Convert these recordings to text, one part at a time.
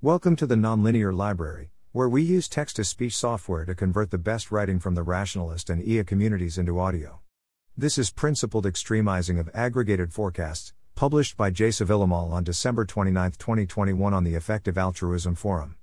Welcome to the Nonlinear Library, where we use text to speech software to convert the best writing from the rationalist and EA communities into audio. This is Principled Extremizing of Aggregated Forecasts, published by Jay Sevillamol on December 29, 2021, on the Effective Altruism Forum.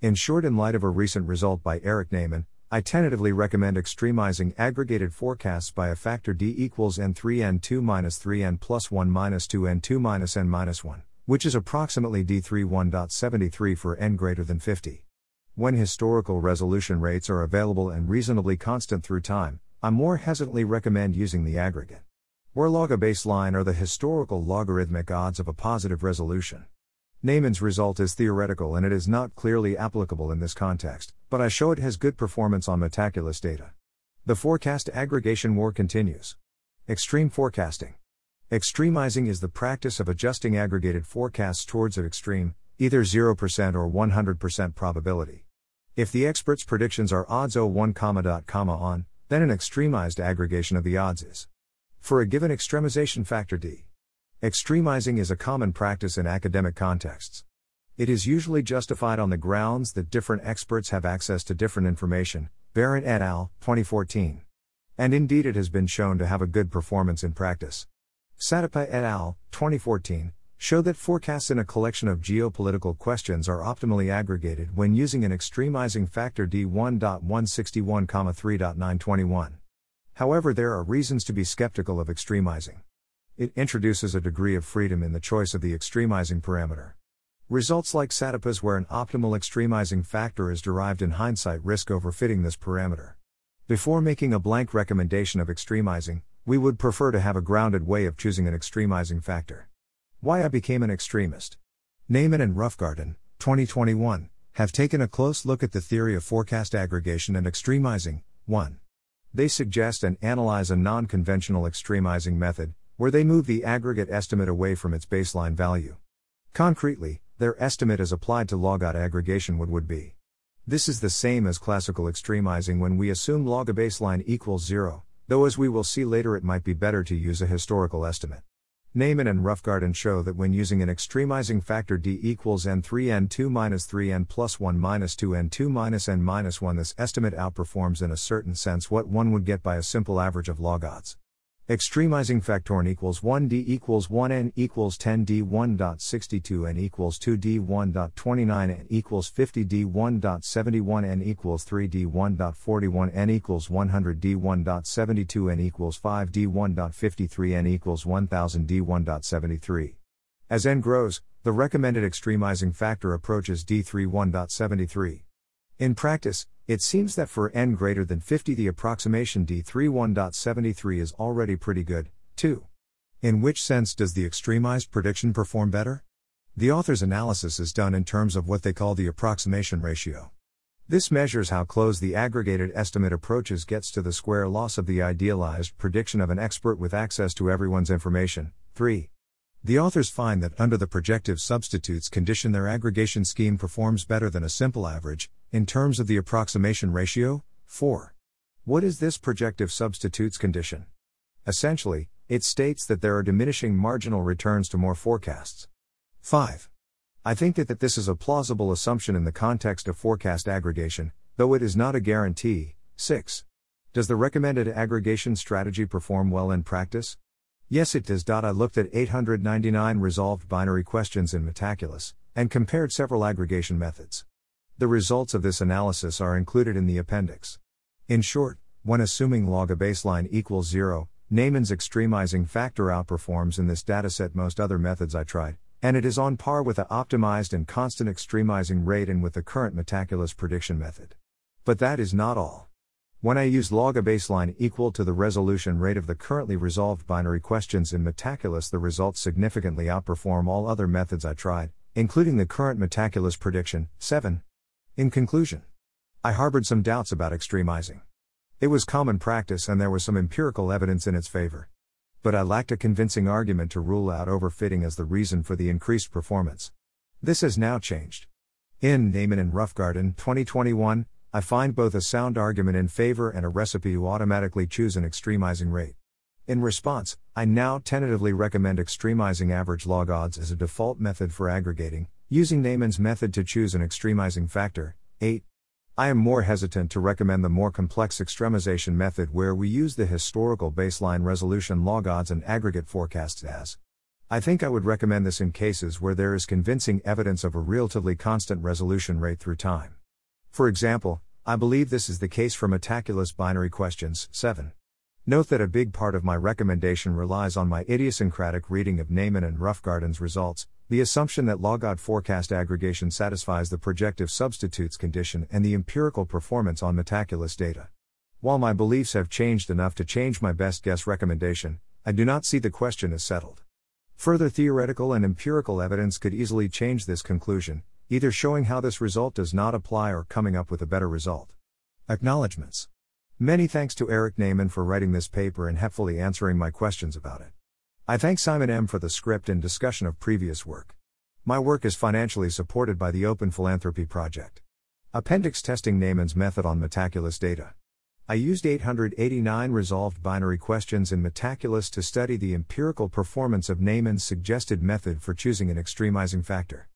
In short, in light of a recent result by Eric Neyman, I tentatively recommend extremizing aggregated forecasts by a factor d equals n3 n2 minus 3n plus 1 minus 2 n2 minus n minus 1, which is approximately d31.73 for n greater than 50. When historical resolution rates are available and reasonably constant through time, I more hesitantly recommend using the aggregate. Where log a baseline are the historical logarithmic odds of a positive resolution. Neyman's result is theoretical and it is not clearly applicable in this context, but I show it has good performance on Metaculus data. The forecast aggregation war continues. Extreme forecasting. Extremizing is the practice of adjusting aggregated forecasts towards an extreme, either 0% or 100% probability. If the expert's predictions are odds 01, dot, on, then an extremized aggregation of the odds is. For a given extremization factor d. Extremizing is a common practice in academic contexts. It is usually justified on the grounds that different experts have access to different information. Baron et al., 2014. And indeed, it has been shown to have a good performance in practice. Satopää et al., 2014, show that forecasts in a collection of geopolitical questions are optimally aggregated when using an extremizing factor D1.161,3.921. However, there are reasons to be skeptical of extremizing. It introduces a degree of freedom in the choice of the extremizing parameter. Results like Satopää's where an optimal extremizing factor is derived in hindsight risk overfitting this parameter. Before making a blank recommendation of extremizing, we would prefer to have a grounded way of choosing an extremizing factor. Why I became an extremist. Neyman and Roughgarden, 2021, have taken a close look at the theory of forecast aggregation and extremizing. 1. They suggest and analyze a non conventional extremizing method, where they move the aggregate estimate away from its baseline value. Concretely, their estimate as applied to logot aggregation would, would be. This is the same as classical extremizing when we assume log a baseline equals zero, though as we will see later it might be better to use a historical estimate. Neyman and Roughgarden show that when using an extremizing factor d equals n3 n2 minus 3n plus 1 minus 2 n2 minus n minus 1 this estimate outperforms in a certain sense what one would get by a simple average of log odds. Extremizing factorin equals 1d equals 1n equals 10d1.62n equals 2d1.29n equals 50d1.71n equals 3d1.41n equals 100d1.72n equals 5d1.53n equals 1000d1.73. As n grows, the recommended extremizing factor approaches d31.73. In practice, it seems that for n greater than 50 the approximation D31.73 is already pretty good, too. In which sense does the extremized prediction perform better? The author's analysis is done in terms of what they call the approximation ratio. This measures how close the aggregated estimate approaches gets to the square loss of the idealized prediction of an expert with access to everyone's information. 3. The authors find that under the projective substitutes condition their aggregation scheme performs better than a simple average, in terms of the approximation ratio, 4. What is this projective substitutes condition? Essentially, it states that there are diminishing marginal returns to more forecasts. 5. I think that, that this is a plausible assumption in the context of forecast aggregation, though it is not a guarantee. 6. Does the recommended aggregation strategy perform well in practice? Yes, it does. I looked at 899 resolved binary questions in Metaculus, and compared several aggregation methods. The results of this analysis are included in the appendix. In short, when assuming log a baseline equals 0, Neyman's extremizing factor outperforms in this dataset most other methods I tried, and it is on par with the optimized and constant extremizing rate and with the current Metaculus prediction method. But that is not all. When I use log a baseline equal to the resolution rate of the currently resolved binary questions in Metaculus, the results significantly outperform all other methods I tried, including the current Metaculus prediction. 7. In conclusion, I harbored some doubts about extremizing. It was common practice and there was some empirical evidence in its favor. But I lacked a convincing argument to rule out overfitting as the reason for the increased performance. This has now changed. In Neyman and Roughgarden 2021, I find both a sound argument in favor and a recipe to automatically choose an extremizing rate. In response, I now tentatively recommend extremizing average log odds as a default method for aggregating, Using Neyman's method to choose an extremizing factor. 8. I am more hesitant to recommend the more complex extremization method where we use the historical baseline resolution log odds and aggregate forecasts as. I think I would recommend this in cases where there is convincing evidence of a relatively constant resolution rate through time. For example, I believe this is the case for Metaculus binary questions. 7. Note that a big part of my recommendation relies on my idiosyncratic reading of Neyman and Roughgarden's results, the assumption that logod forecast aggregation satisfies the projective substitutes condition and the empirical performance on Metaculus data. While my beliefs have changed enough to change my best guess recommendation, I do not see the question as settled. Further theoretical and empirical evidence could easily change this conclusion, either showing how this result does not apply or coming up with a better result. Acknowledgements. Many thanks to Eric Neyman for writing this paper and helpfully answering my questions about it. I thank Simon M. for the script and discussion of previous work. My work is financially supported by the Open Philanthropy Project. Appendix testing Neyman's method on Metaculus data. I used 889 resolved binary questions in Metaculus to study the empirical performance of Neyman's suggested method for choosing an extremizing factor.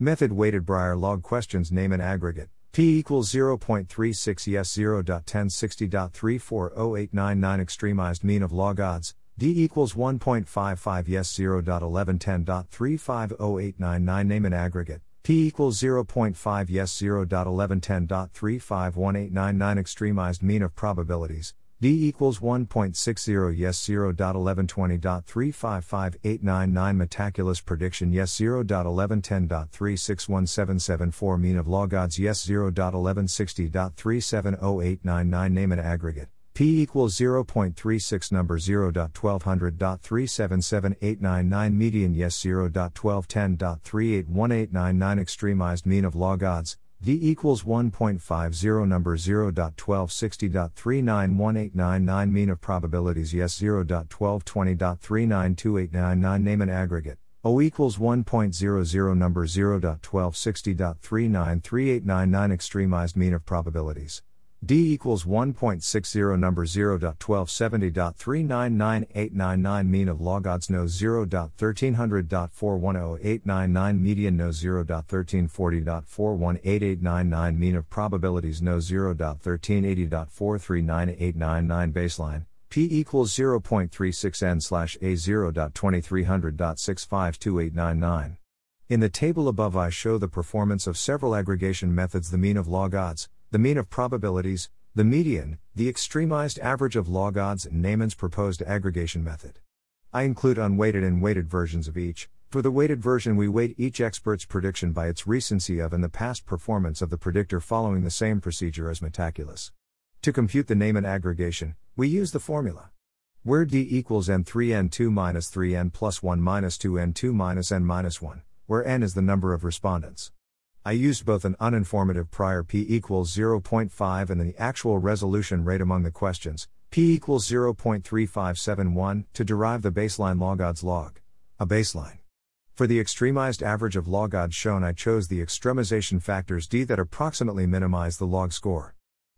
Method weighted Brier log questions Neyman aggregate. P equals 0.36 yes 0.1060.340899 extremized mean of log odds, D equals 1.55 yes 0.1110.350899 Neyman aggregate, P equals 0.5 yes 0.1110.351899 extremized mean of probabilities, D equals 1.60 yes 0.1120.355899 Metaculus prediction yes 0.1110.361774 mean of log odds yes 0.1160.370899 Neyman aggregate. P equals 0.36 number 0.1200.377899 median yes 0.1210.381899 extremized mean of log odds D equals 1.50 number 0.1260.391899 mean of probabilities yes 0.1220.392899 Neyman aggregate. O equals 1.00 number 0.1260.393899 extremized mean of probabilities D equals 1.60 number 0.1270.399899 mean of log odds no 0.1300.410899 median no 0.1340.418899 mean of probabilities no 0.1380.439899 baseline P equals 0.36 n slash A 0.2300.652899. In the table above I show the performance of several aggregation methods the mean of log odds, the mean of probabilities, the median, the extremized average of log odds, and Neyman's proposed aggregation method. I include unweighted and weighted versions of each. For the weighted version, we weight each expert's prediction by its recency of and the past performance of the predictor following the same procedure as Metaculus. To compute the Neyman aggregation, we use the formula where d equals n3n2 minus 3n plus 1 minus 2n2 minus n minus 1, where n is the number of respondents. I used both an uninformative prior p equals 0.5 and the actual resolution rate among the questions, p equals 0.3571, to derive the baseline log odds log, a baseline. For the extremized average of log odds shown, I chose the extremization factors d that approximately minimize the log score.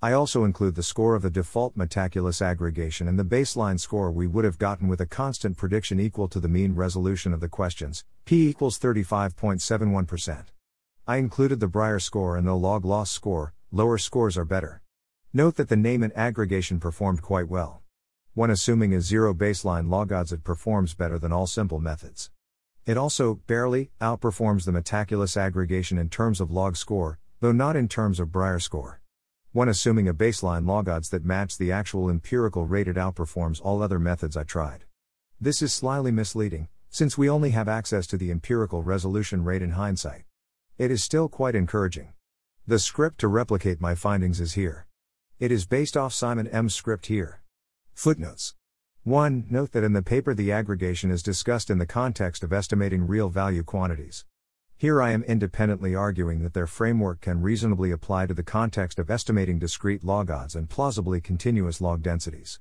I also include the score of the default metaculus aggregation and the baseline score we would have gotten with a constant prediction equal to the mean resolution of the questions, p equals 35.71%. I included the Brier score and the log loss score, lower scores are better. Note that the Neyman aggregation performed quite well. When assuming a zero baseline log odds, it performs better than all simple methods. It also, barely, outperforms the Metaculus aggregation in terms of log score, though not in terms of Brier score. When assuming a baseline log odds that match the actual empirical rate, it outperforms all other methods I tried. This is slyly misleading, since we only have access to the empirical resolution rate in hindsight. It is still quite encouraging. The script to replicate my findings is here. It is based off Simon M's script here. Footnotes 1. Note that in the paper the aggregation is discussed in the context of estimating real value quantities. Here I am independently arguing that their framework can reasonably apply to the context of estimating discrete log odds and plausibly continuous log densities.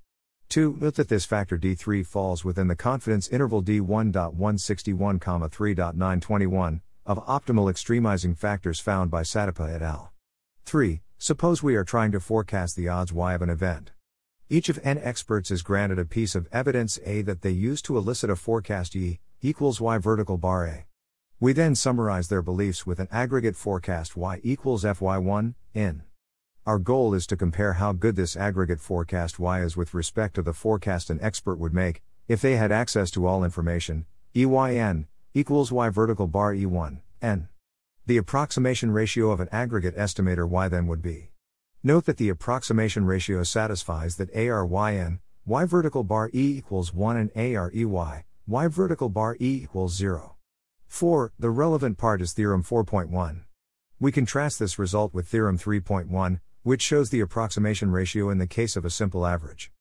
2. Note that this factor D3 falls within the confidence interval D1.161, 3.921, of optimal extremizing factors found by Satopää et al. 3. Suppose we are trying to forecast the odds y of an event. Each of n experts is granted a piece of evidence A that they use to elicit a forecast E equals y vertical bar A. We then summarize their beliefs with an aggregate forecast y equals fy1 in. Our goal is to compare how good this aggregate forecast y is with respect to the forecast an expert would make if they had access to all information. EYN equals y vertical bar E1 n. The approximation ratio of an aggregate estimator y then would be. Note that the approximation ratio satisfies that ARYN, y vertical bar E equals 1 and AREY, y vertical bar E equals 0. 4. The relevant part is theorem 4.1. We contrast this result with theorem 3.1, which shows the approximation ratio in the case of a simple average.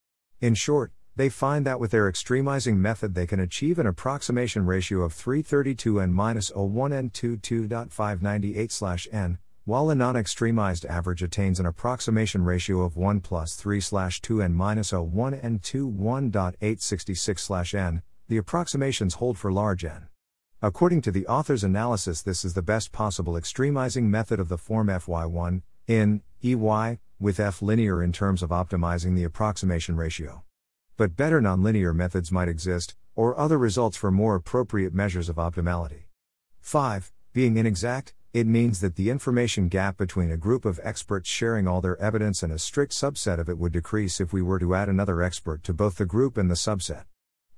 In short, they find that with their extremizing method they can achieve an approximation ratio of 332 n 01 n 22.598 n, while a non extremized average attains an approximation ratio of 1 plus 3 2 n 01 n 21.866 n, the approximations hold for large n. According to the author's analysis, this is the best possible extremizing method of the form fy1 in EY, with f linear in terms of optimizing the approximation ratio. But better nonlinear methods might exist, or other results for more appropriate measures of optimality. 5. Being inexact, it means that the information gap between a group of experts sharing all their evidence and a strict subset of it would decrease if we were to add another expert to both the group and the subset.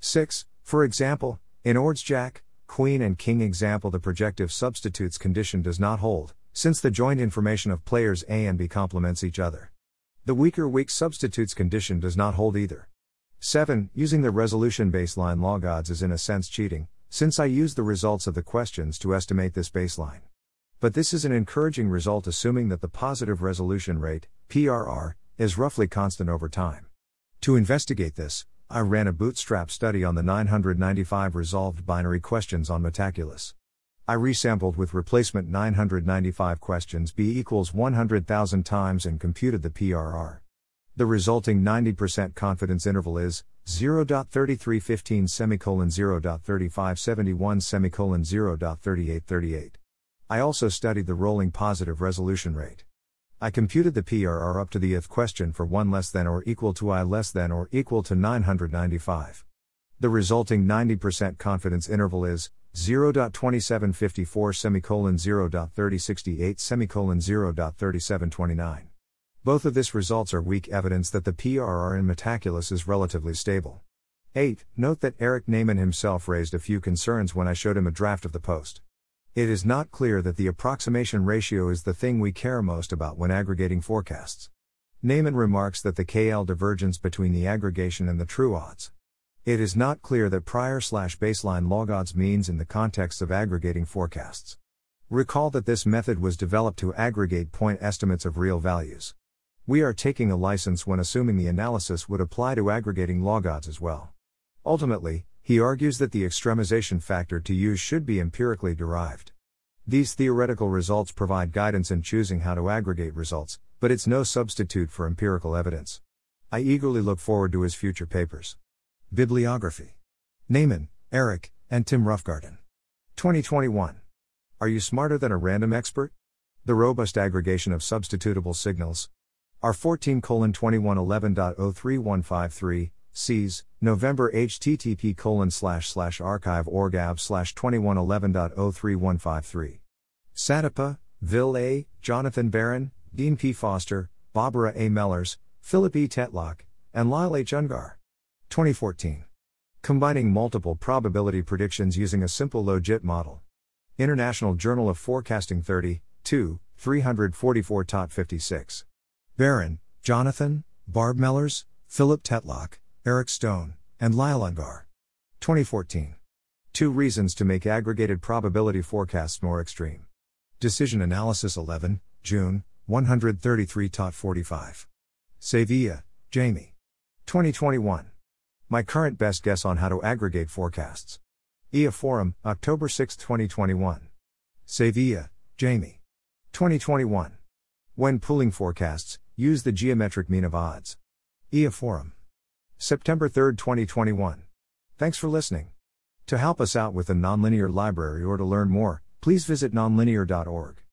6. For example, in Ord's Jack, Queen and King example, the projective substitutes condition does not hold, since the joint information of players A and B complements each other. The weaker weak substitutes condition does not hold either. 7. Using the resolution baseline log odds is in a sense cheating, since I use the results of the questions to estimate this baseline. But this is an encouraging result assuming that the positive resolution rate, PRR, is roughly constant over time. To investigate this, I ran a bootstrap study on the 995 resolved binary questions on Metaculus. I resampled with replacement 995 questions b equals 100,000 times and computed the PRR. The resulting 90% confidence interval is 0.3315 semicolon 0.3571 semicolon 0.3838. I also studied the rolling positive resolution rate. I computed the PRR up to the ith question for 1 less than or equal to i less than or equal to 995. The resulting 90% confidence interval is 0.2754 semicolon 0.3068 semicolon 0.3729. Both of this results are weak evidence that the PRR in Metaculus is relatively stable. 8. Note that Eric Neyman himself raised a few concerns when I showed him a draft of the post. It is not clear that the approximation ratio is the thing we care most about when aggregating forecasts. Neyman remarks that the KL divergence between the aggregation and the true odds. It is not clear that prior slash baseline log odds means in the context of aggregating forecasts. Recall that this method was developed to aggregate point estimates of real values. We are taking a license when assuming the analysis would apply to aggregating log odds as well. Ultimately, he argues that the extremization factor to use should be empirically derived. These theoretical results provide guidance in choosing how to aggregate results, but it's no substitute for empirical evidence. I eagerly look forward to his future papers. Bibliography Neyman, Eric, and Tim Roughgarden. 2021. Are you smarter than a random expert? The robust aggregation of substitutable signals, R14 2111.03153, sees, November http colon slash slash archive orgab slash 2111.03153. Satopää, Ville A., Jonathan Baron, Dean P. Foster, Barbara A. Mellers, Philip E. Tetlock, and Lyle H. Ungar. 2014. Combining multiple probability predictions using a simple logit model. International Journal of Forecasting 30, 2, 344 56. Baron, Jonathan, Barb Mellers, Philip Tetlock, Eric Stone, and Lyle Ungar. 2014. Two reasons to make aggregated probability forecasts more extreme. Decision Analysis 11, June, 133 45. Sevilla, Jaime. 2021. My current best guess on how to aggregate forecasts. EA Forum, October 6, 2021. Sevilla, Jaime. 2021. When pooling forecasts, Use the geometric mean of odds. EA Forum. September 3, 2021. Thanks for listening. To help us out with the Nonlinear Library or to learn more, please visit nonlinear.org.